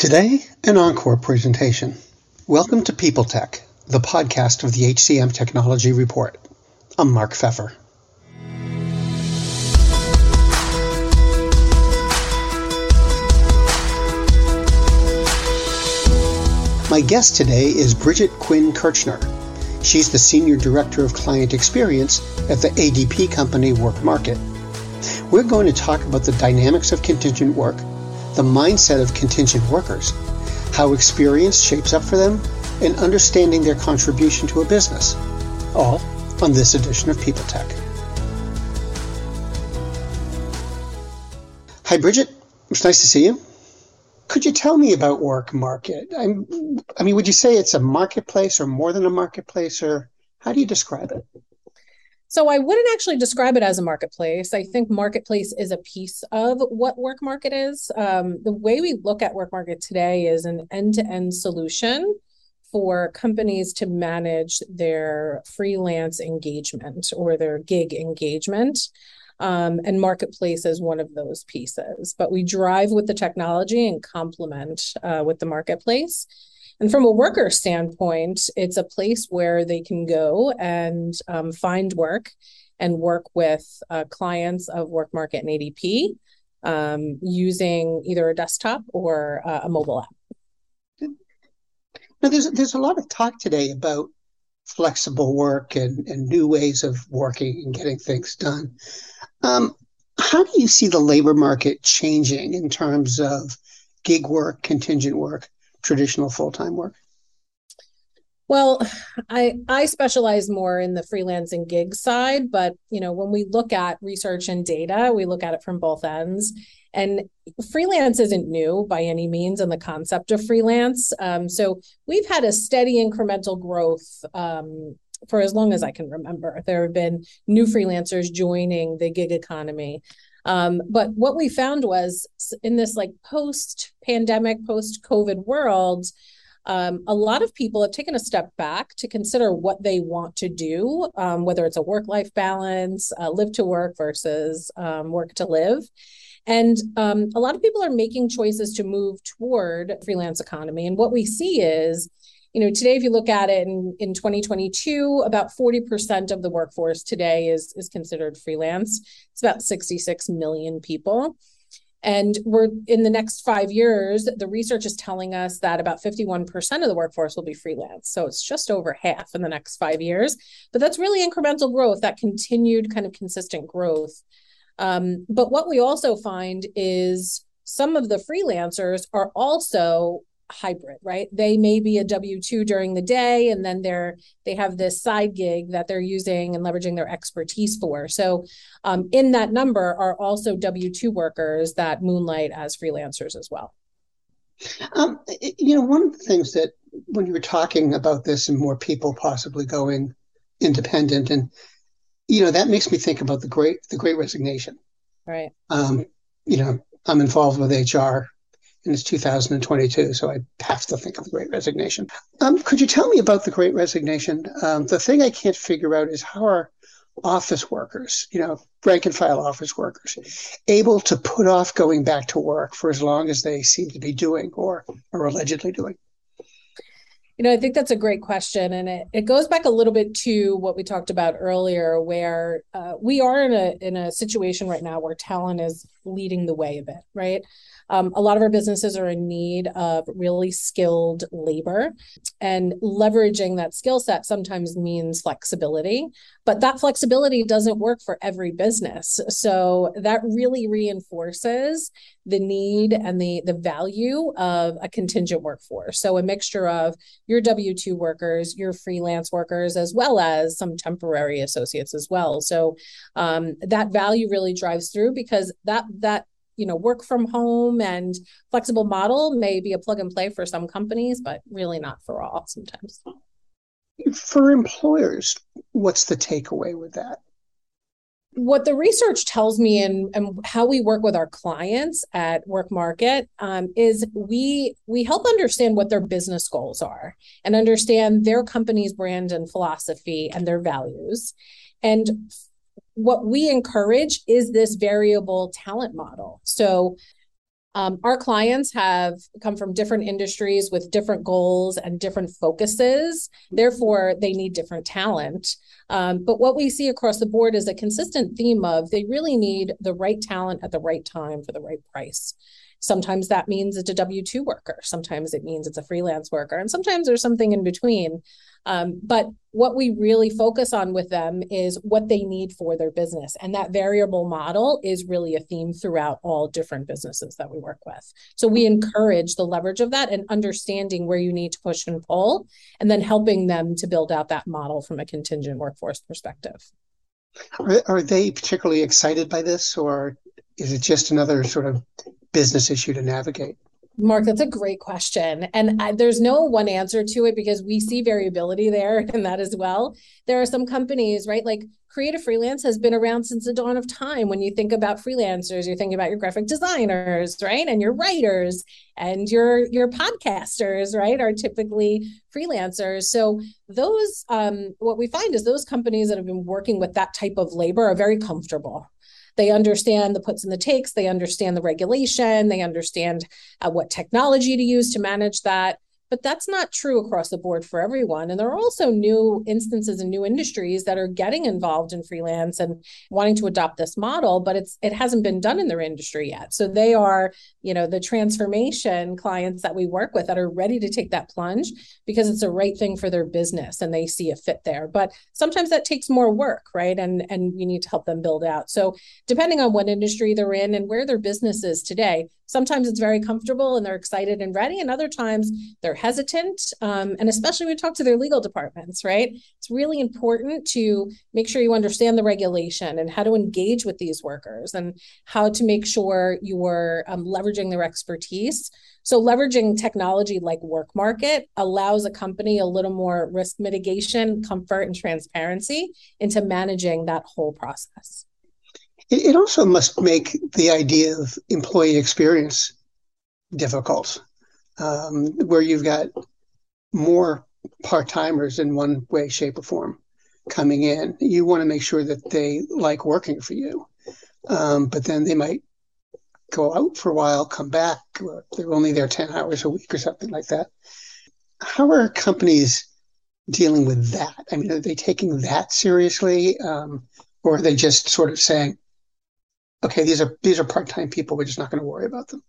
Today, an encore presentation. Welcome to People Tech, the podcast of the HCM Technology Report. I'm Mark Feffer. My guest today is Bridget Quinn Kirchner. She's the Senior Director of Client Experience at the ADP company Work Market. We're going to talk about the dynamics of contingent work the mindset of contingent workers, how experience shapes up for them, and understanding their contribution to a business. All on this edition of People Tech. Hi, Bridget. It's nice to see you. Could you tell me about Work Market? I'm, I mean, would you say it's a marketplace or more than a marketplace, or how do you describe it? So I wouldn't actually describe it as a marketplace. I think marketplace is a piece of what work market is. Um, the way we look at work market today is an end-to-end solution for companies to manage their freelance engagement or their gig engagement. Um, and marketplace is one of those pieces. But we drive with the technology and complement uh, with the marketplace. And from a worker standpoint, it's a place where they can go and um, find work and work with uh, clients of Work Market and ADP um, using either a desktop or uh, a mobile app. Now, there's there's a lot of talk today about flexible work and, and new ways of working and getting things done. Um, how do you see the labor market changing in terms of gig work, contingent work? Traditional full-time work? Well, I I specialize more in the freelance and gig side, but you know, when we look at research and data, we look at it from both ends. And freelance isn't new by any means, and the concept of freelance. Um, so we've had a steady incremental growth um, for as long as I can remember. There have been new freelancers joining the gig economy. Um, but what we found was in this like post pandemic, post COVID world, um, a lot of people have taken a step back to consider what they want to do, um, whether it's a work life balance, uh, live to work versus um, work to live. And um, a lot of people are making choices to move toward freelance economy. And what we see is you know today if you look at it in, in 2022 about 40% of the workforce today is is considered freelance. It's about 66 million people. And we're in the next five years the research is telling us that about 51% of the workforce will be freelance. So it's just over half in the next five years. But that's really incremental growth that continued kind of consistent growth. Um, but what we also find is some of the freelancers are also hybrid right? They may be a w2 during the day and then they're they have this side gig that they're using and leveraging their expertise for. So um, in that number are also w2 workers that moonlight as freelancers as well. Um, you know one of the things that when you were talking about this and more people possibly going independent and you know that makes me think about the great the great resignation. Right. Um, you know i'm involved with hr and it's 2022, so I have to think of the Great Resignation. Um, could you tell me about the Great Resignation? Um, the thing I can't figure out is how are office workers, you know, rank and file office workers, able to put off going back to work for as long as they seem to be doing or are allegedly doing? You know, I think that's a great question. And it, it goes back a little bit to what we talked about earlier, where uh, we are in a in a situation right now where talent is leading the way a bit, right? Um, a lot of our businesses are in need of really skilled labor, and leveraging that skill set sometimes means flexibility, but that flexibility doesn't work for every business. So that really reinforces the need and the, the value of a contingent workforce. So a mixture of your W 2 workers, your freelance workers, as well as some temporary associates as well. So um, that value really drives through because that that you know work from home and flexible model may be a plug and play for some companies but really not for all sometimes. For employers what's the takeaway with that? What the research tells me and, and how we work with our clients at work market um, is we we help understand what their business goals are and understand their company's brand and philosophy and their values. And what we encourage is this variable talent model. So Um, our clients have come from different industries with different goals and different focuses. Therefore, they need different talent. Um, but what we see across the board is a consistent theme of they really need the right talent at the right time for the right price. Sometimes that means it's a W 2 worker. Sometimes it means it's a freelance worker. And sometimes there's something in between. Um, but what we really focus on with them is what they need for their business. And that variable model is really a theme throughout all different businesses that we work with. So we encourage the leverage of that and understanding where you need to push and pull, and then helping them to build out that model from a contingent workforce perspective. Are, are they particularly excited by this, or is it just another sort of business issue to navigate? Mark, that's a great question. And I, there's no one answer to it because we see variability there in that as well. There are some companies, right? Like creative freelance has been around since the dawn of time. When you think about freelancers, you're thinking about your graphic designers, right? And your writers and your your podcasters, right? Are typically freelancers. So those um, what we find is those companies that have been working with that type of labor are very comfortable they understand the puts and the takes. They understand the regulation. They understand uh, what technology to use to manage that. But that's not true across the board for everyone. And there are also new instances and new industries that are getting involved in freelance and wanting to adopt this model, but it's it hasn't been done in their industry yet. So they are, you know, the transformation clients that we work with that are ready to take that plunge because it's the right thing for their business and they see a fit there. But sometimes that takes more work, right? And and we need to help them build out. So depending on what industry they're in and where their business is today, sometimes it's very comfortable and they're excited and ready and other times they're hesitant um, and especially when we talk to their legal departments right? It's really important to make sure you understand the regulation and how to engage with these workers and how to make sure you're um, leveraging their expertise. So leveraging technology like Work Market allows a company a little more risk mitigation comfort and transparency into managing that whole process it, it also must make the idea of employee experience difficult, um, where you've got more part timers in one way, shape, or form coming in. You want to make sure that they like working for you, um, but then they might go out for a while, come back, they're only there 10 hours a week or something like that. How are companies dealing with that? I mean, are they taking that seriously? Um, or are they just sort of saying, okay, these are these are part-time people. We're just not going to worry about them.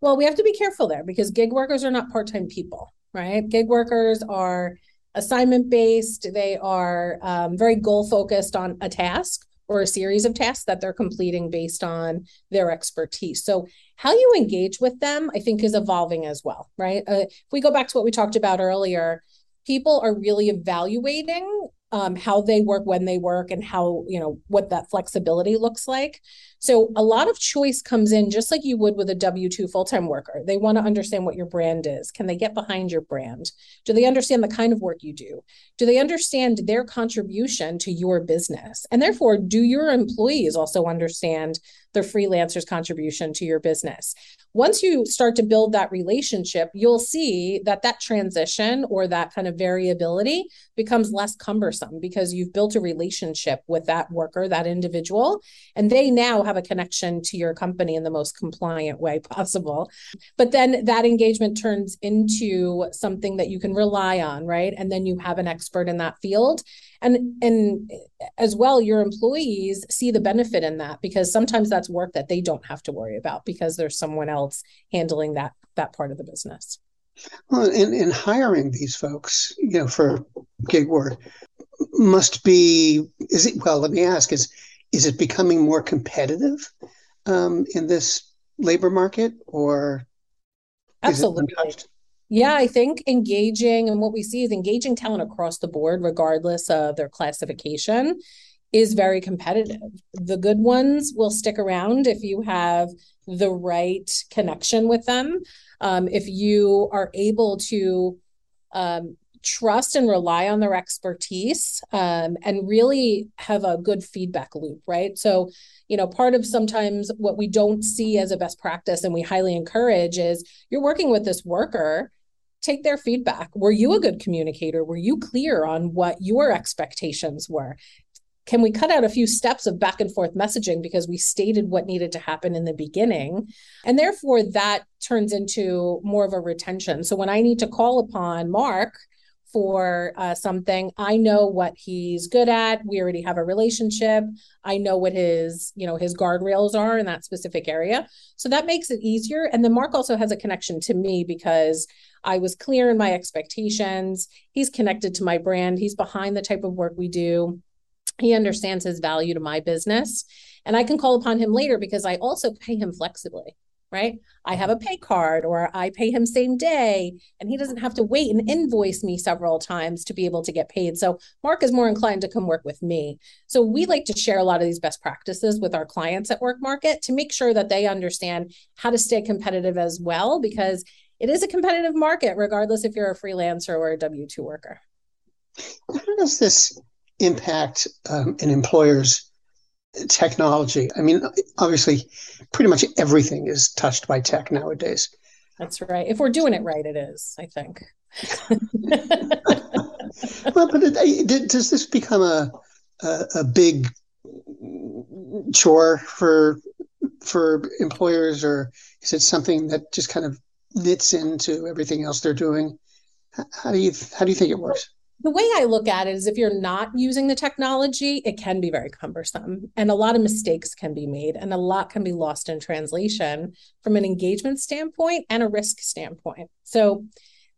Well, we have to be careful there because gig workers are not part-time people, right? Gig workers are assignment based. They are um, very goal focused on a task or a series of tasks that they're completing based on their expertise. So, how you engage with them, I think, is evolving as well, right? Uh, if we go back to what we talked about earlier, people are really evaluating um, how they work when they work and how you know what that flexibility looks like so a lot of choice comes in just like you would with a w2 full-time worker. They want to understand what your brand is. Can they get behind your brand? Do they understand the kind of work you do? Do they understand their contribution to your business? And therefore do your employees also understand the freelancer's contribution to your business? Once you start to build that relationship you'll see that that transition or that kind of variability becomes less cumbersome because you've built a relationship with that worker that individual and they now have a connection to your company in the most compliant way possible. But then that engagement turns into something that you can rely on right? And then you have an expert in that field. And and as well your employees see the benefit in that because sometimes that's work that they don't have to worry about because there's someone else handling that that part of the business. Well in, in hiring these folks you know for gig work must be is it well let me ask is is it becoming more competitive um, in this labor market or absolutely yeah, I think engaging and what we see is engaging talent across the board, regardless of their classification, is very competitive. The good ones will stick around if you have the right connection with them. Um, if you are able to um, trust and rely on their expertise um, and really have a good feedback loop, right? So, you know, part of sometimes what we don't see as a best practice and we highly encourage is you're working with this worker take their feedback. Were you a good communicator? Were you clear on what your expectations were? can we cut out a few steps of back and forth messaging because we stated what needed to happen in the beginning and therefore that turns into more of a retention so when i need to call upon mark for uh, something. I know what he's good at. We already have a relationship. I know what his you know his guardrails are in that specific area. So that makes it easier. And then mark also has a connection to me because i was clear in my expectations. He's connected to my brand. He's behind the type of work we do. He understands his value to my business. And i can call upon him later because i also pay him flexibly right? I have a pay card or i pay him same day and he doesn't have to wait and invoice me several times to be able to get paid. So mark is more inclined to come work with me. So we like to share a lot of these best practices with our clients at work market to make sure that they understand how to stay competitive as well because it is a competitive market regardless if you're a freelancer or a w2 worker. How does this impact um, an employer's technology. I mean, obviously, pretty much everything is touched by tech nowadays. That's right. If we're doing it right, it is, I think. well, but it, does this become a, a, a big chore for for employers, or is it something that just kind of knits into everything else they're doing? How do you how do you think it works? The way I look at it is if you're not using the technology, it can be very cumbersome and a lot of mistakes can be made and a lot can be lost in translation from an engagement standpoint and a risk standpoint. So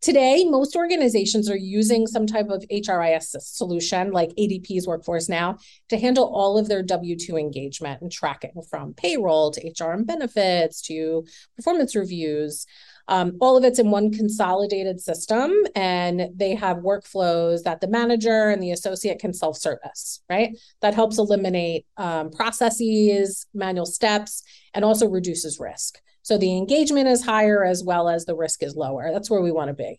today, most organizations are using some type of HRIS solution like ADP's Workforce Now to handle all of their W 2 engagement and tracking from payroll to HR and benefits to performance reviews. Um, all of it's in one consolidated system, and they have workflows that the manager and the associate can self service, right? That helps eliminate um, processes, manual steps, and also reduces risk. So the engagement is higher as well as the risk is lower. That's where we want to be.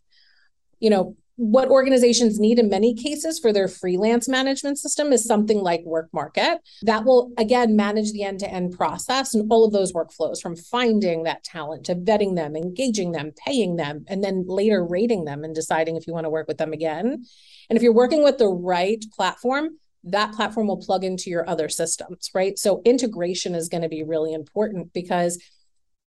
You know, what organizations need in many cases for their freelance management system is something like work market that will again manage the end-to-end process and all of those workflows from finding that talent to vetting them engaging them paying them and then later rating them and deciding if you want to work with them again. And if you're working with the right platform that platform will plug into your other systems right? So integration is going to be really important because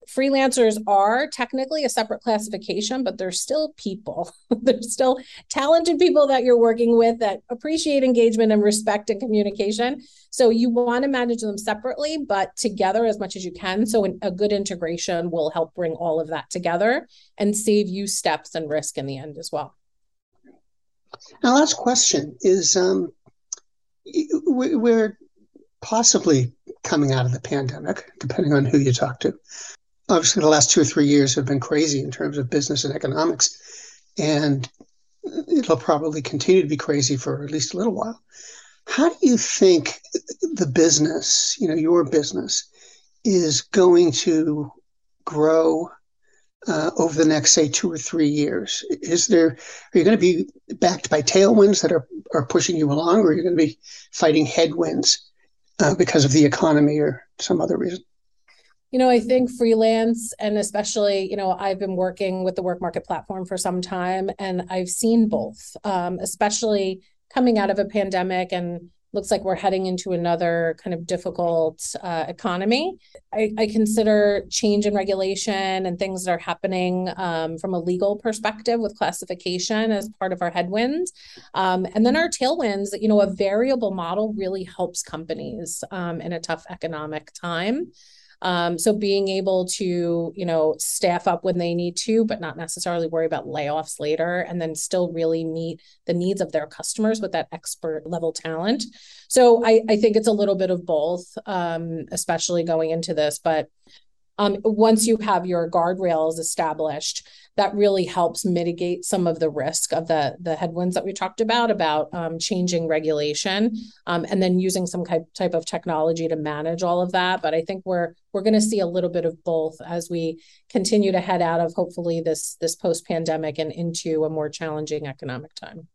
freelancers are technically a separate classification, but they're still people. they're still talented people that you're working with that appreciate engagement and respect and communication. So you want to manage them separately, but together as much as you can. So a good integration will help bring all of that together and save you steps and risk in the end as well. Now, last question is um, we're possibly coming out of the pandemic, depending on who you talk to obviously the last two or three years have been crazy in terms of business and economics, and it'll probably continue to be crazy for at least a little while. How do you think the business, you know, your business, is going to grow uh, over the next, say, two or three years? Is there are you going to be backed by tailwinds that are are pushing you along, or are you going to be fighting headwinds uh, because of the economy or some other reason? You know, I think freelance and especially, you know, I've been working with the work market platform for some time and I've seen both, um, especially coming out of a pandemic and looks like we're heading into another kind of difficult uh, economy. I, I, consider change in regulation and things that are happening um, from a legal perspective with classification as part of our headwinds. Um, and then our tailwinds, you know, a variable model really helps companies um, in a tough economic time. Um, so being able to, you know, staff up when they need to, but not necessarily worry about layoffs later, and then still really meet the needs of their customers with that expert level talent. So I, I think it's a little bit of both, um, especially going into this. But um, once you have your guardrails established, that really helps mitigate some of the risk of the the headwinds that we talked about about um, changing regulation um, and then using some type of technology to manage all of that. But I think we're we're going to see a little bit of both as we continue to head out of hopefully this this post pandemic and into a more challenging economic time.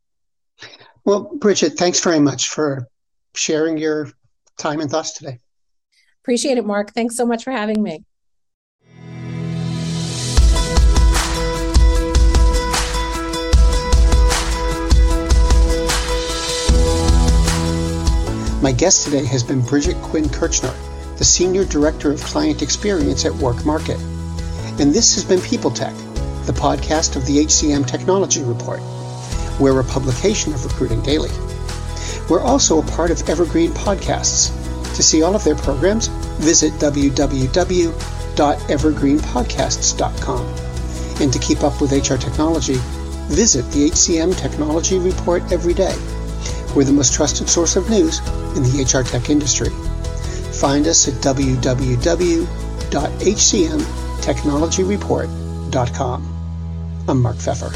Well, Bridget, thanks very much for sharing your time and thoughts today. Appreciate it, Mark. Thanks so much for having me. My guest today has been Bridget Quinn Kirchner, the Senior Director of Client Experience at Work Market. And this has been People Tech, the podcast of the HCM Technology Report. We're a publication of Recruiting Daily. We're also a part of Evergreen Podcasts. To see all of their programs, visit www.evergreenpodcasts.com. And to keep up with HR technology, visit the HCM Technology Report every day. We're the most trusted source of news in the HR tech industry. Find us at www.hcmtechnologyreport.com. I'm Mark Feffer.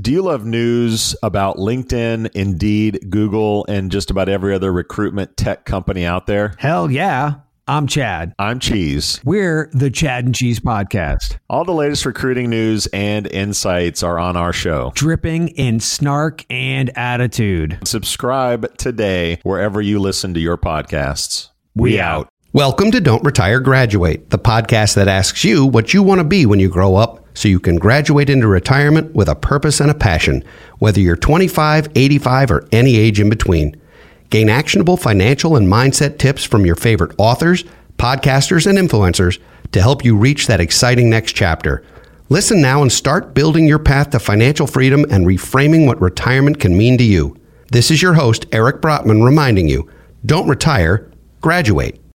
Do you love news about LinkedIn, Indeed, Google, and just about every other recruitment tech company out there? Hell yeah. I'm Chad. I'm Cheese. We're the Chad and Cheese Podcast. All the latest recruiting news and insights are on our show. Dripping in snark and attitude. Subscribe today wherever you listen to your podcasts. We, out. Welcome to Don't Retire, Graduate, the podcast that asks you what you want to be when you grow up so you can graduate into retirement with a purpose and a passion, whether you're 25, 85, or any age in between. Gain actionable financial and mindset tips from your favorite authors, podcasters, and influencers to help you reach that exciting next chapter. Listen now and start building your path to financial freedom and reframing what retirement can mean to you. This is your host, Eric Brotman, reminding you don't retire, graduate.